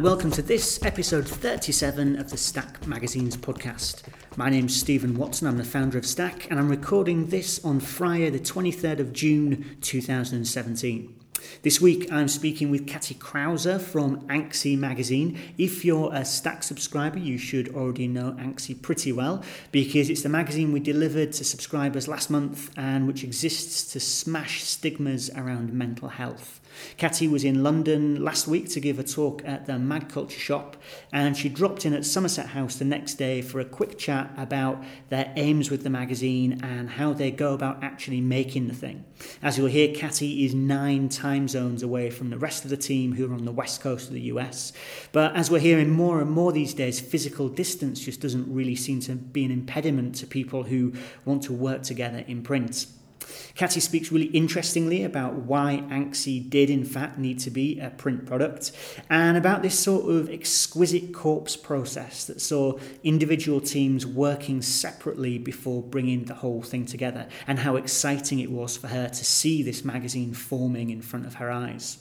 And welcome to this episode 37 of the Stack Magazine's podcast. My name's Stephen Watson, I'm the founder of Stack, and I'm recording this on Friday, the 23rd of June 2017. This week I'm speaking with Katy Krauser from Anxy magazine. If you're a Stack subscriber, you should already know Anxy pretty well because it's the magazine we delivered to subscribers last month and which exists to smash stigmas around mental health. Katy was in London last week to give a talk at the magCulture Shop, and she dropped in at Somerset House the next day for a quick chat about their aims with the magazine and how they go about actually making the thing. As you'll hear, Katy is nine time zones away from the rest of the team who are on the west coast of the US. But as we're hearing more and more these days, physical distance just doesn't really seem to be an impediment to people who want to work together in print. Katy speaks really interestingly about why Anxy did in fact need to be a print product and about this sort of exquisite corpse process that saw individual teams working separately before bringing the whole thing together and how exciting it was for her to see this magazine forming in front of her eyes.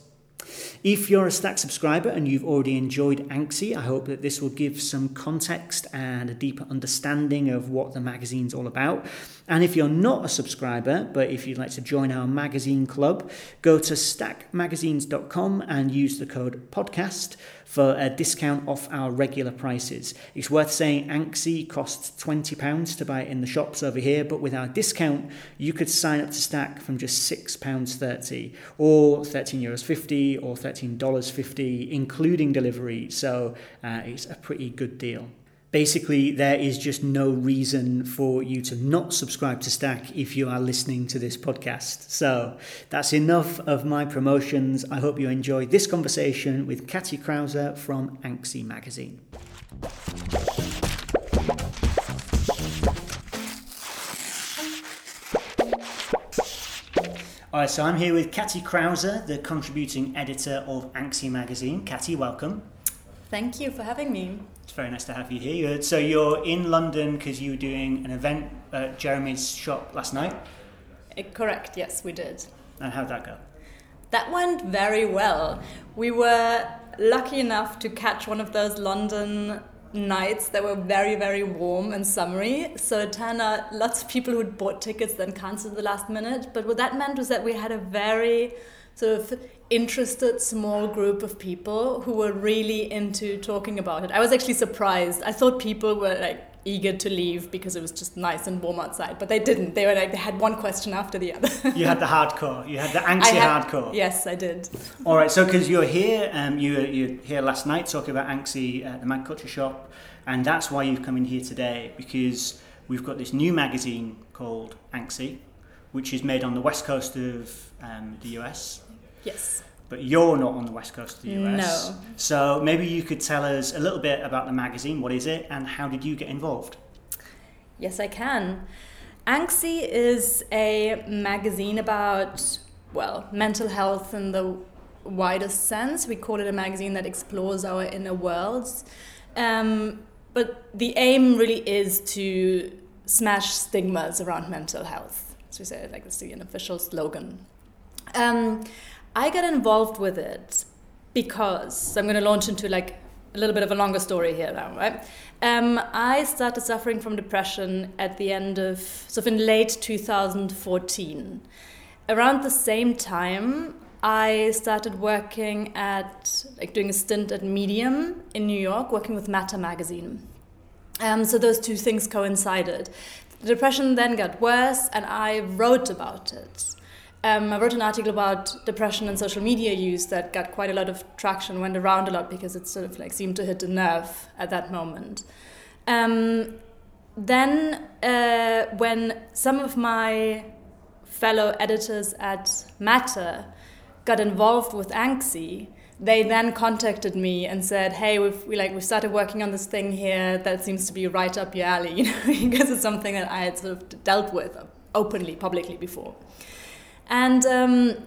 If you're a Stack subscriber and you've already enjoyed Anxy, I hope that this will give some context and a deeper understanding of what the magazine's all about. And if you're not a subscriber, but if you'd like to join our magazine club, go to stackmagazines.com and use the code podcast for a discount off our regular prices. It's worth saying Anxy costs £20 to buy in the shops over here, but with our discount, you could sign up to Stack from just £6.30 or €13.50 Euros or $13.50, including delivery. So uh, it's a pretty good deal. Basically, there is just no reason for you to not subscribe to Stack if you are listening to this podcast. So that's enough of my promotions. I hope you enjoyed this conversation with Katy Krauser from Anxy Magazine. All right, so I'm here with Katy Krauser, the contributing editor of Anxy Magazine. Katy, welcome. Thank you for having me. Very nice to have you here. So you're in London because you were doing an event at Jeremy's shop last night. Uh, correct. Yes, we did. And how'd that go? That went very well. We were lucky enough to catch one of those London nights that were very, very warm and summery. So it turned out lots of people who'd bought tickets then cancelled the last minute. But what that meant was that we had a very sort of interested small group of people who were really into talking about it. I was actually surprised. I thought people were like eager to leave because it was just nice and warm outside, but they didn't. They were like they had one question after the other. you had the hardcore. You had the Anxy had, hardcore. Yes, I did. All right. So because you're here, um, you you here last night talking about Anxy at the magCulture Shop, and that's why you've come in here today because we've got this new magazine called Anxy, which is made on the west coast of um, the US Yes. But you're not on the west coast of the US. No. So maybe you could tell us a little bit about the magazine. What is it, and how did you get involved? Yes, I can. Anxy is a magazine about, well, mental health in the widest sense. We call it a magazine that explores our inner worlds. Um, but the aim really is to smash stigmas around mental health. Say, like it's an official slogan. Um, I got involved with it because I'm going to launch into like a little bit of a longer story here now, right? Um, I started suffering from depression at the end of, sort of in late 2014. Around the same time, I started working at, like doing a stint at Medium in New York, working with Matter magazine. Um, so those two things coincided. The depression then got worse, and I wrote about it. Um, I wrote an article about depression and social media use that got quite a lot of traction, went around a lot because it sort of like seemed to hit a nerve at that moment. Um, then, uh, when some of my fellow editors at Matter got involved with Anxy, they then contacted me and said, "Hey, we've we like we started working on this thing here that seems to be right up your alley, you know, because it's something that I had sort of dealt with openly, publicly before." And um,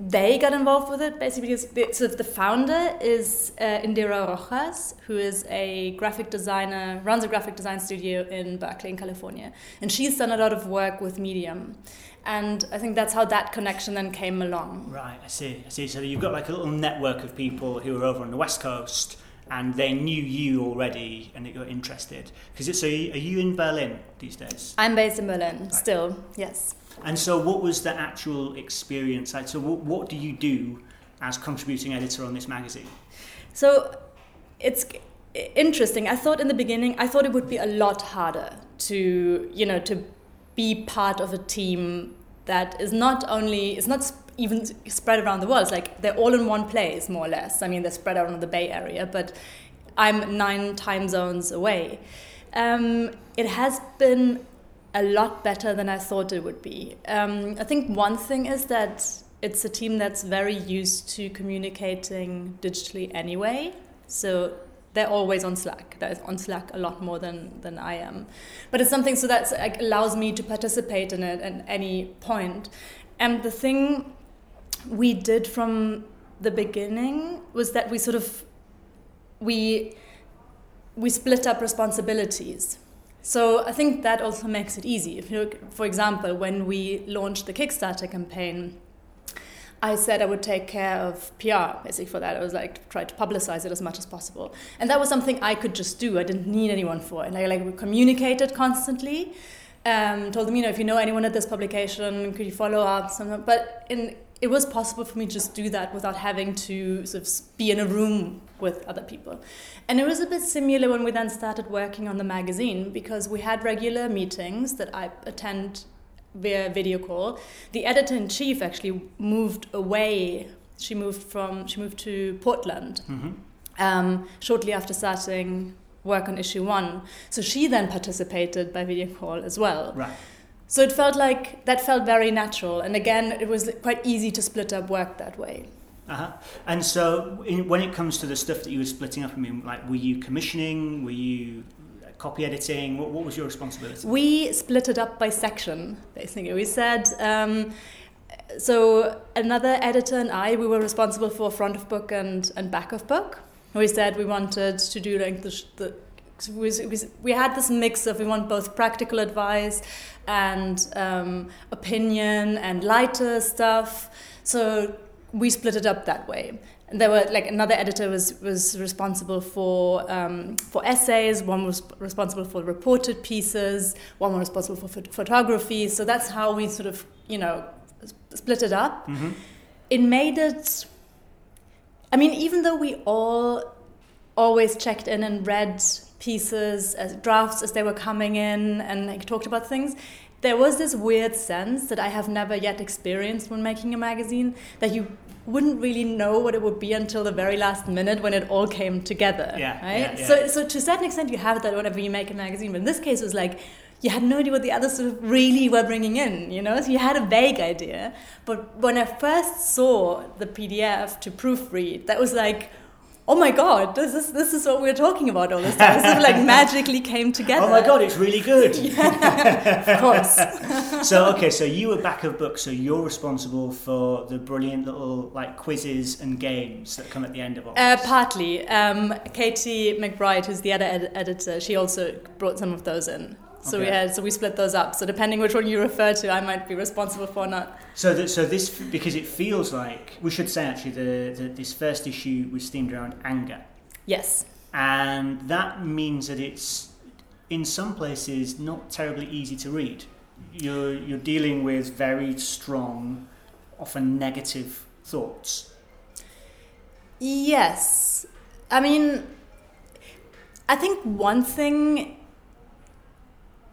they got involved with it basically because the, so the founder is uh, Indhira Rojas, who is a graphic designer, runs a graphic design studio in Berkeley, in California, and she's done a lot of work with Medium, and I think that's how that connection then came along. Right, I see, I see. So you've got like a little network of people who are over on the west coast, and they knew you already, and that you're interested. Because it's so, are you in Berlin these days? I'm based in Berlin right. still. Yes. And so, what was the actual experience like? So, what, what do you do as contributing editor on this magazine? So, it's interesting. I thought in the beginning, I thought it would be a lot harder to, you know, to be part of a team that is not only it's not even spread around the world. It's like they're all in one place, more or less. I mean, they're spread out in the Bay Area, but I'm nine time zones away. Um, it has been a lot better than I thought it would be. Um, I think one thing is that it's a team that's very used to communicating digitally anyway. So they're always on Slack. They're on Slack a lot more than, than I am. But it's something so that like, allows me to participate in it at any point. And the thing we did from the beginning was that we sort of we we split up responsibilities so I think that also makes it easy. If you look, for example, when we launched the Kickstarter campaign, I said I would take care of PR basically for that. I was like try to publicize it as much as possible, and that was something I could just do. I didn't need anyone for it. And I like we communicated constantly. Um, told them, you know, if you know anyone at this publication, could you follow up? Something. But in it was possible for me to just do that without having to sort of be in a room with other people. And it was a bit similar when we then started working on the magazine because we had regular meetings that I attend via video call. The editor in chief actually moved away. She moved from she moved to Portland mm-hmm. um, shortly after starting work on issue one. So she then participated by video call as well. Right. So it felt like that felt very natural. And again, it was quite easy to split up work that way. Uh-huh. And so, in, when it comes to the stuff that you were splitting up, I mean, like, were you commissioning? Were you copy editing? What, what was your responsibility? We split it up by section, basically. We said, um, so another editor and I, we were responsible for front of book and, and back of book. We said we wanted to do like the, the we, we, we had this mix of we want both practical advice and um, opinion and lighter stuff. So we split it up that way. And there were like another editor was was responsible for um, for essays. One was responsible for reported pieces. One was responsible for phot- photography. So that's how we sort of you know split it up. Mm-hmm. It made it. I mean, even though we all always checked in and read pieces as drafts as they were coming in and like, talked about things there was this weird sense that I have never yet experienced when making a magazine that you wouldn't really know what it would be until the very last minute when it all came together. Yeah, right. Yeah, yeah. So, so to a certain extent, you have that whenever you make a magazine. But in this case, it was like you had no idea what the others sort of really were bringing in. You know, so you had a vague idea. But when I first saw the PDF to proofread, that was like oh my god, this is this is what we are talking about all this time. This is like magically came together. Oh my god, it's really good. yeah, of course. so okay, so you were back of book, so you're responsible for the brilliant little like quizzes and games that come at the end of all. Uh, partly, um, Katie McBride, who's the other ed- editor, she also brought some of those in. So okay. we had so we split those up. So depending which one you refer to, I might be responsible for or not. So that, so this because it feels like we should say actually the, the this first issue was themed around anger. Yes. And that means that it's in some places not terribly easy to read. You're you're dealing with very strong, often negative thoughts. Yes. I mean I think one thing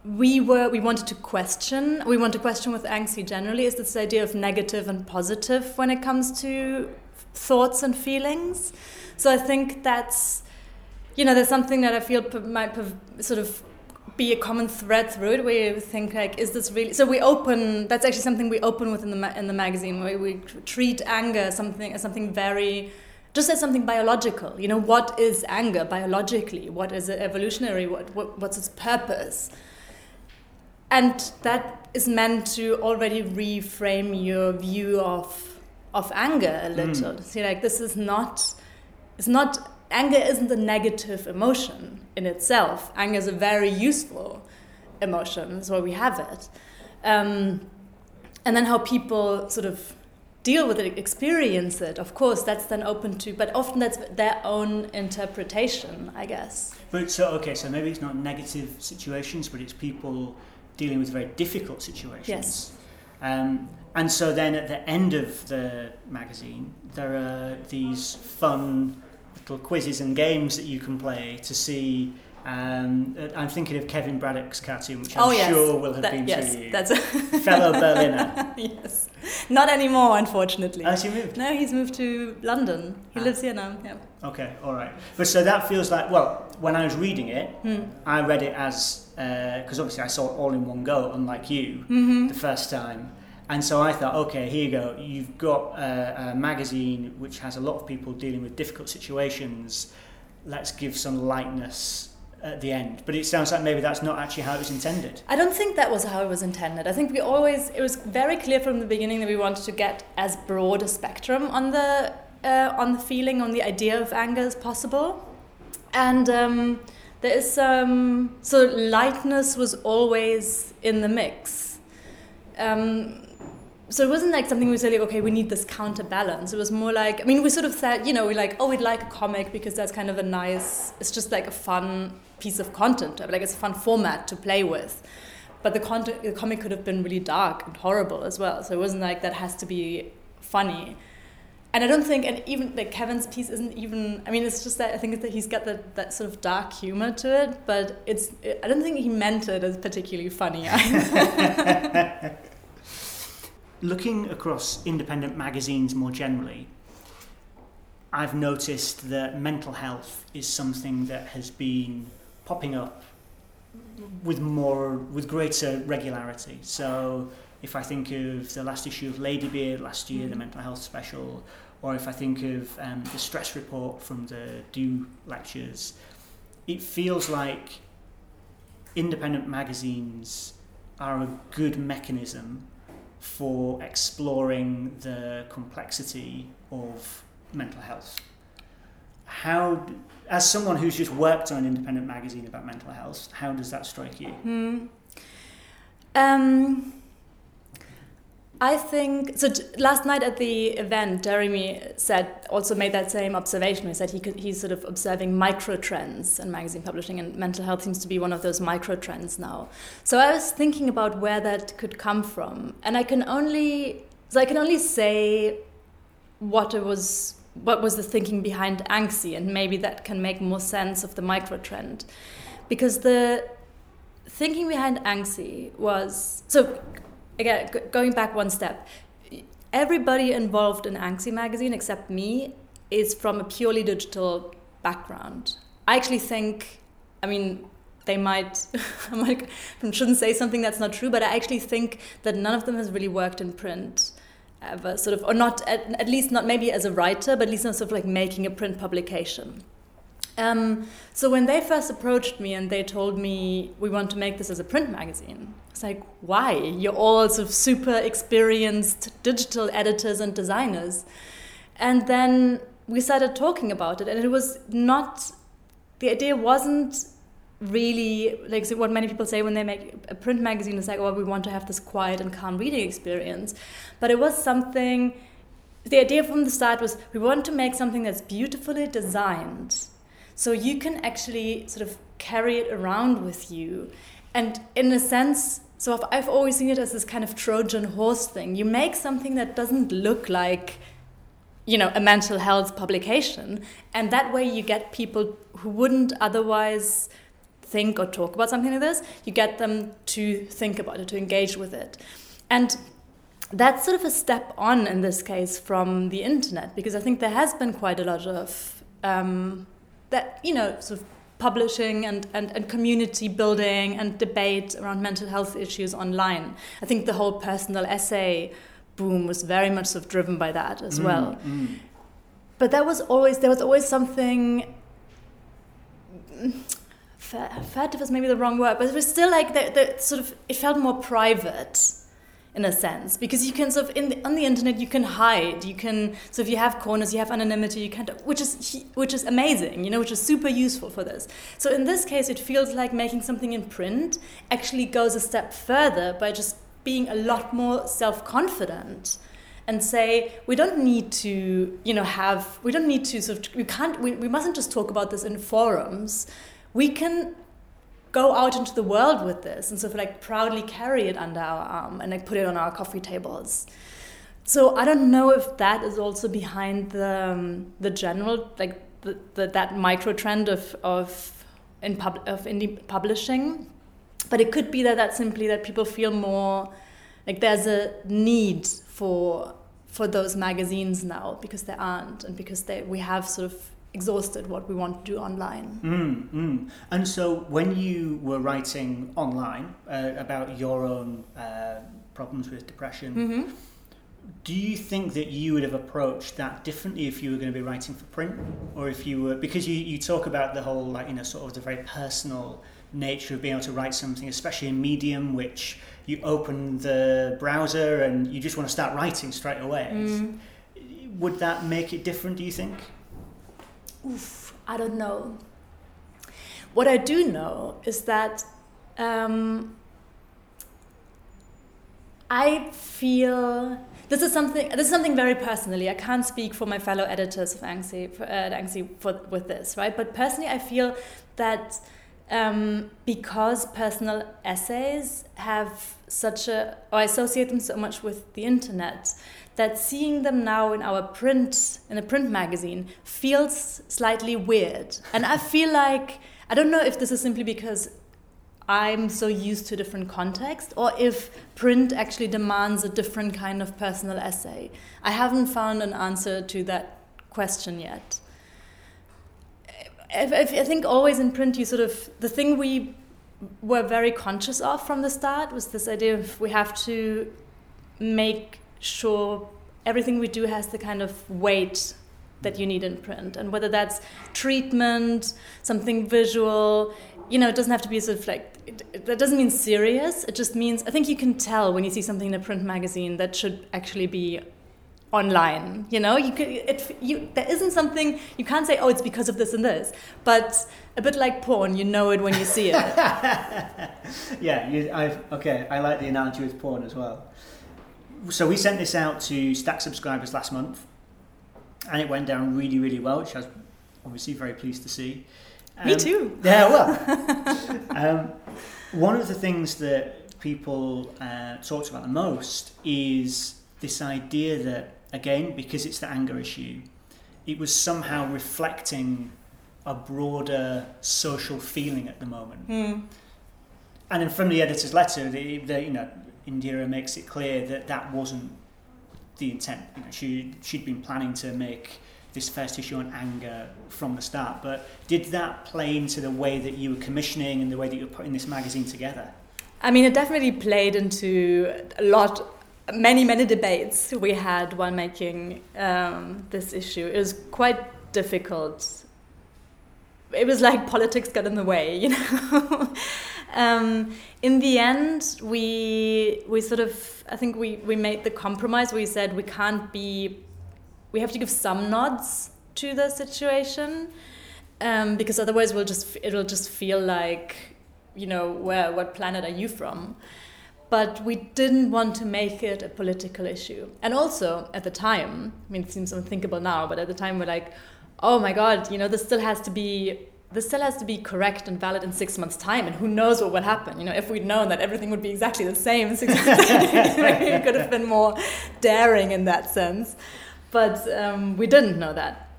we were we wanted to question we want to question with Anxy generally is this idea of negative and positive when it comes to thoughts and feelings. So i think that's you know there's something that i feel might sort of be a common thread through it where you think like is this really so we open that's actually something we open with in the, ma- in the magazine. Where we treat anger as something as something very just as something biological. You know what is anger biologically? What is it evolutionary? What, what what's its purpose and that is meant to already reframe your view of of anger a little. Mm. See, like this is not, it's not anger isn't a negative emotion in itself. Anger is a very useful emotion. That's why we have it. Um, and then how people sort of deal with it, experience it. Of course, that's then open to, but often that's their own interpretation, I guess. But so okay, so maybe it's not negative situations, but it's people dealing with very difficult situations. Yes. Um, and so then at the end of the magazine, there are these fun little quizzes and games that you can play to see. Um, I'm thinking of Kevin Braddock's cartoon, which I'm oh, yes. sure will have that, been yes, to you. That's a fellow Berliner. yes, not anymore, unfortunately. Has he moved? No, he's moved to London. He ah. lives here now. Yeah. Okay, all right. But so that feels like well, when I was reading it, hmm. I read it as because uh, obviously I saw it all in one go, unlike you, mm-hmm. the first time. And so I thought, okay, here you go. You've got a, a, magazine which has a lot of people dealing with difficult situations. Let's give some lightness at the end. But it sounds like maybe that's not actually how it was intended. I don't think that was how it was intended. I think we always, it was very clear from the beginning that we wanted to get as broad a spectrum on the, uh, on the feeling, on the idea of anger as possible. And um, there is some, so lightness was always in the mix. Um, so it wasn't like something we said like okay we need this counterbalance it was more like i mean we sort of said you know we're like oh we'd like a comic because that's kind of a nice it's just like a fun piece of content like it's a fun format to play with but the content the comic could have been really dark and horrible as well so it wasn't like that has to be funny and I don't think, and even like Kevin's piece isn't even. I mean, it's just that I think that he's got that, that sort of dark humor to it, but it's. I don't think he meant it as particularly funny. looking across independent magazines more generally, I've noticed that mental health is something that has been popping up with more with greater regularity. So if I think of the last issue of Ladybeard last year, mm-hmm. the mental health special, or if I think of um, the stress report from the DO lectures, it feels like independent magazines are a good mechanism for exploring the complexity of mental health. How, as someone who's just worked on an independent magazine about mental health, how does that strike you? Hmm. Um, I think so. last night at the event, Jeremy said also made that same observation. He said he could, he's sort of observing micro trends in magazine publishing, and mental health seems to be one of those micro trends now. So I was thinking about where that could come from, and I can only so I can only say what it was what was the thinking behind Anxy, and maybe that can make more sense of the micro trend, because the thinking behind Anxy was so again, going back one step, everybody involved in Anxy magazine except me is from a purely digital background. I actually think, I mean, they might, I shouldn't say something that's not true, but I actually think that none of them has really worked in print ever, sort of, or not, at, at least not maybe as a writer, but at least not sort of like making a print publication. Um, so when they first approached me and they told me we want to make this as a print magazine, I was like, why? You're all sort of super experienced digital editors and designers. And then we started talking about it, and it was not, the idea wasn't really like what many people say when they make a print magazine is like, oh, we want to have this quiet and calm reading experience. But it was something, the idea from the start was we want to make something that's beautifully designed so you can actually sort of carry it around with you. And in a sense, so I've always seen it as this kind of Trojan horse thing. You make something that doesn't look like, you know, a mental health publication, and that way you get people who wouldn't otherwise think or talk about something like this. You get them to think about it, to engage with it, and that's sort of a step on in this case from the internet because I think there has been quite a lot of um, that you know sort of publishing and, and, and community building and debate around mental health issues online. I think the whole personal essay boom was very much sort of driven by that as mm, well. Mm. But that was always there was always something furtive is maybe the wrong word, but it was still like the, the sort of it felt more private in a sense because you can sort of in the, on the internet you can hide you can so if you have corners you have anonymity you can which is which is amazing you know which is super useful for this. So in this case it feels like making something in print actually goes a step further by just being a lot more self-confident and say we don't need to you know have we don't need to sort of we can't we, we mustn't just talk about this in forums we can go out into the world with this and sort of like proudly carry it under our arm and like put it on our coffee tables. So I don't know if that is also behind the um, the general like the, the, that micro trend of of in pub, of indie publishing, but it could be that that's simply that people feel more like there's a need for for those magazines now because there aren't and because they we have sort of exhausted what we want to do online. Mm, mm. And so, when you were writing online uh, about your own uh, problems with depression, mm-hmm. do you think that you would have approached that differently if you were going to be writing for print, or if you were because you, you talk about the whole like you know sort of the very personal nature of being able to write something, especially in Medium, which you open the browser and you just want to start writing straight away. Mm. Would that make it different? Do you think? Oof, I don't know. What I do know is that um, I feel this is something. This is something very personally. I can't speak for my fellow editors of Anxy, uh, Anxy for, with this, right? But personally, I feel that um, because personal essays have such a, or I associate them so much with the internet, that seeing them now in our print in a print magazine feels slightly weird. And i feel like i don't know if this is simply because i'm so used to different context or if print actually demands a different kind of personal essay. I haven't found an answer to that question yet. I, think always in print you sort of the thing we were very conscious of from the start was this idea of we have to make sure everything we do has the kind of weight that you need in print. And whether that's treatment something visual you know it doesn't have to be sort of like that doesn't mean serious. It just means i think you can tell when you see something in a print magazine that should actually be online you know? You could it you there isn't something you can't say oh it's because of this and this but a bit like porn you know it when you see it. Yeah you, okay i like the analogy with porn as well so we sent this out to Stack subscribers last month, and it went down really, really well, which I was obviously very pleased to see. Um, Me too. Yeah, well, um, one of the things that people uh, talked about the most is this idea that, again, because it's the anger issue, it was somehow reflecting a broader social feeling at the moment. Mm. And then from the editor's letter, the, the, you know, Indhira makes it clear that that wasn't the intent. You know, she she'd been planning to make this first issue on anger from the start. But did that play into the way that you were commissioning and the way that you were putting this magazine together? I mean, it definitely played into a lot, many, many debates we had while making um, this issue. It was quite difficult. It was like politics got in the way, you know. Um, in the end, we we sort of I think we we made the compromise. We said we can't be, we have to give some nods to the situation, um, because otherwise we'll just it'll just feel like, you know, where what planet are you from? But we didn't want to make it a political issue. And also at the time, I mean, it seems unthinkable now, but at the time we're like, oh my god, you know, this still has to be this still has to be correct and valid in six months' time, and who knows what would happen? You know, if we'd known that everything would be exactly the same in six months' we could have been more daring in that sense. But um, we didn't know that.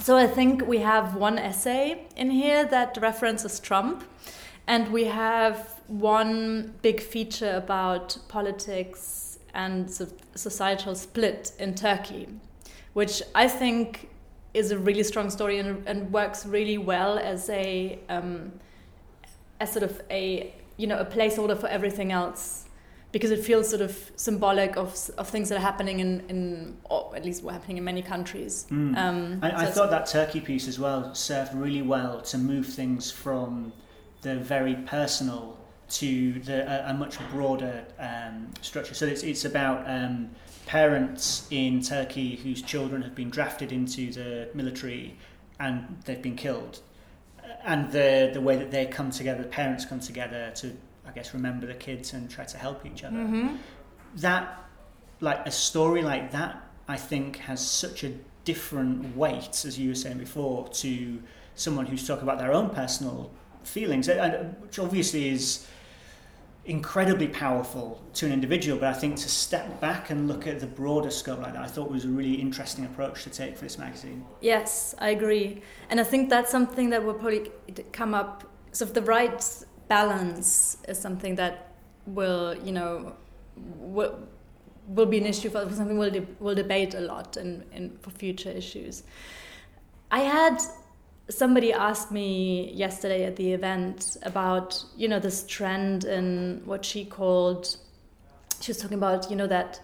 So I think we have one essay in here that references Trump, and we have one big feature about politics and societal split in Turkey, which I think is a really strong story and, and works really well as a um, as sort of a you know a placeholder for everything else because it feels sort of symbolic of, of things that are happening in, in or at least were happening in many countries. Mm. Um, I, I thought that Turkey piece as well served really well to move things from the very personal to the, a, a much broader um, structure. So it's, it's about um, parents in Turkey whose children have been drafted into the military and they've been killed. And the, the way that they come together, the parents come together to, I guess, remember the kids and try to help each other. Mm-hmm. That, like a story like that, I think has such a different weight, as you were saying before, to someone who's talking about their own personal feelings, which obviously is incredibly powerful to an individual. But I think to step back and look at the broader scope like that, I thought was a really interesting approach to take for this magazine. Yes, I agree. And I think that's something that will probably come up. So, the right balance is something that will, you know, will, will be an issue for something we'll, de- we'll debate a lot in, in for future issues. I had somebody asked me yesterday at the event about, you know, this trend in what she called, she was talking about, you know, that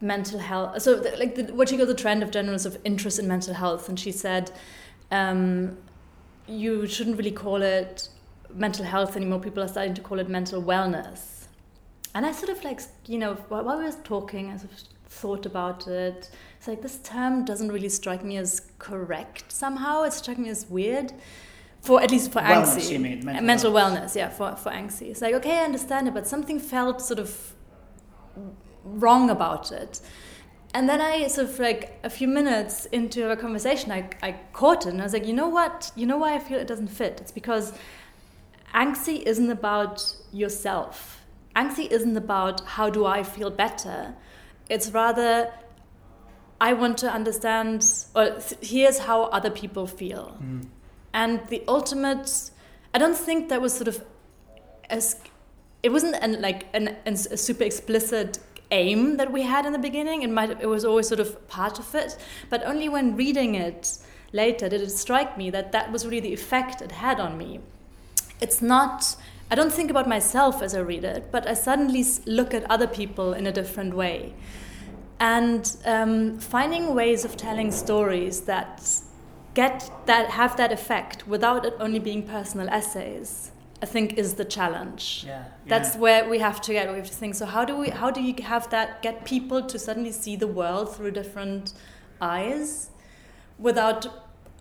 mental health so the, like the, what she called the trend of sort of interest in mental health. And she said um, you shouldn't really call it mental health anymore. People are starting to call it mental wellness. And i sort of like you know while, while we were talking i sort of thought about it it's like this term doesn't really strike me as correct somehow it struck me as weird for at least for Wellness, anxiety you mean, mental mental wellness yeah for, for anxiety it's like okay i understand it but something felt sort of wrong about it. And then I sort of like a few minutes into a conversation, I, I caught it and I was like, you know what? You know why I feel it doesn't fit? It's because anxiety isn't about yourself. Anxiety isn't about how do I feel better. It's rather, I want to understand, or th- here's how other people feel. Mm. And the ultimate, I don't think that was sort of as it wasn't an, like an, an, a super explicit aim that we had in the beginning. It might it was always sort of part of it, but only when reading it later did it strike me that that was really the effect it had on me. It's not. I don't think about myself as I read it, but I suddenly look at other people in a different way, and um, finding ways of telling stories that get that have that effect without it only being personal essays. I think is the challenge Yeah, that's yeah. where we have to get we have to think so how do we how do you have that get people to suddenly see the world through different eyes without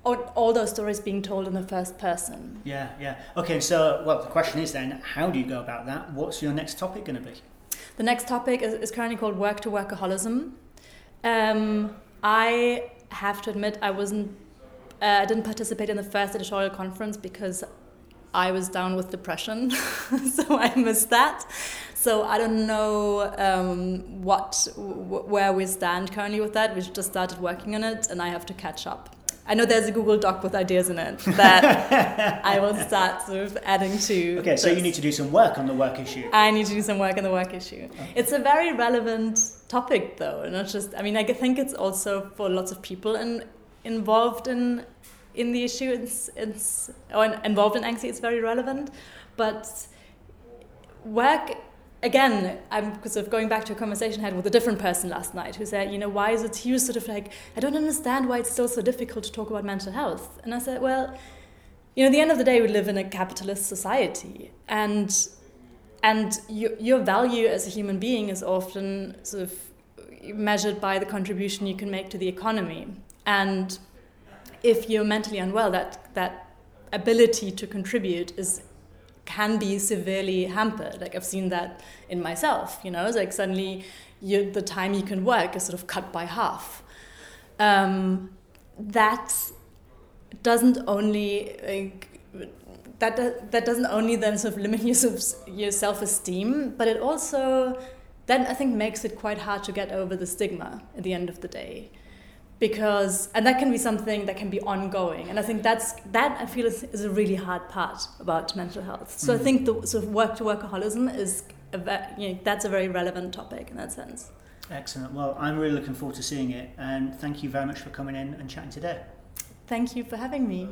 all, all those stories being told in the first person Yeah, yeah. Okay, so well, the question is then, how do you go about that? What's your next topic going to be? The next topic is, is currently called work to workaholism um, i have to admit i wasn't uh, i didn't participate in the first editorial conference because I was down with depression, so I missed that. So I don't know um, what where we stand currently with that. We've just started working on it, and I have to catch up. I know there's a Google Doc with ideas in it that I will start sort of adding to. Okay, so you need to do some work on the work issue. I need to do some work on the work issue. It's a very relevant topic, though, not just. I mean, I think it's also for lots of people in, involved in in the issue. It's it's or involved in anxiety. It's very relevant, but work again. I'm sort of going back to a conversation I had with a different person last night who said, you know, why is it? Was sort of like, I don't understand why it's still so difficult to talk about mental health. And I said, well, you know, at the end of the day, we live in a capitalist society, and and your, your value as a human being is often sort of measured by the contribution you can make to the economy. And if you're mentally unwell, that that ability to contribute is can be severely hampered. Like I've seen that in myself. You know, it's like suddenly you, the time you can work is sort of cut by half. Um, that doesn't only like, that that doesn't only then sort of limit your your self esteem, but it also then I think makes it quite hard to get over the stigma at the end of the day, because and that can be something that can be ongoing, and I think that's that I feel is, is a really hard part about mental health. So I Mhm. think the sort of work to workaholism is a you know, that's a very relevant topic in that sense. Excellent. Well, I'm really looking forward to seeing it, and thank you very much for coming in and chatting today. Thank you for having me.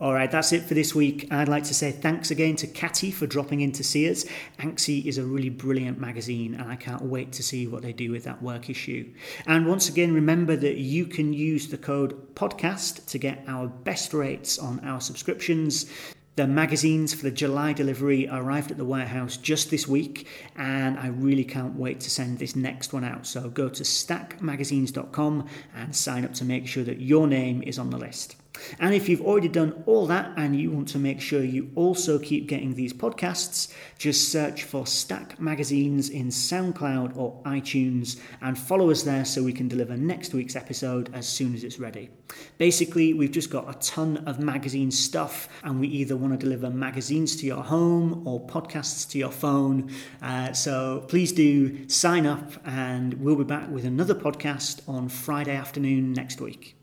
All right, that's it for this week. I'd like to say thanks again to Katy for dropping in to see us. Anxy is a really brilliant magazine, and I can't wait to see what they do with that work issue. And once again, remember that you can use the code podcast to get our best rates on our subscriptions. The magazines for the July delivery arrived at the warehouse just this week, and I really can't wait to send this next one out. So go to stackmagazines.com and sign up to make sure that your name is on the list. And if you've already done all that and you want to make sure you also keep getting these podcasts, just search for Stack Magazines in SoundCloud or iTunes and follow us there so we can deliver next week's episode as soon as it's ready. Basically, we've just got a ton of magazine stuff and we either want to deliver magazines to your home or podcasts to your phone. Uh, so please do sign up and we'll be back with another podcast on Friday afternoon next week.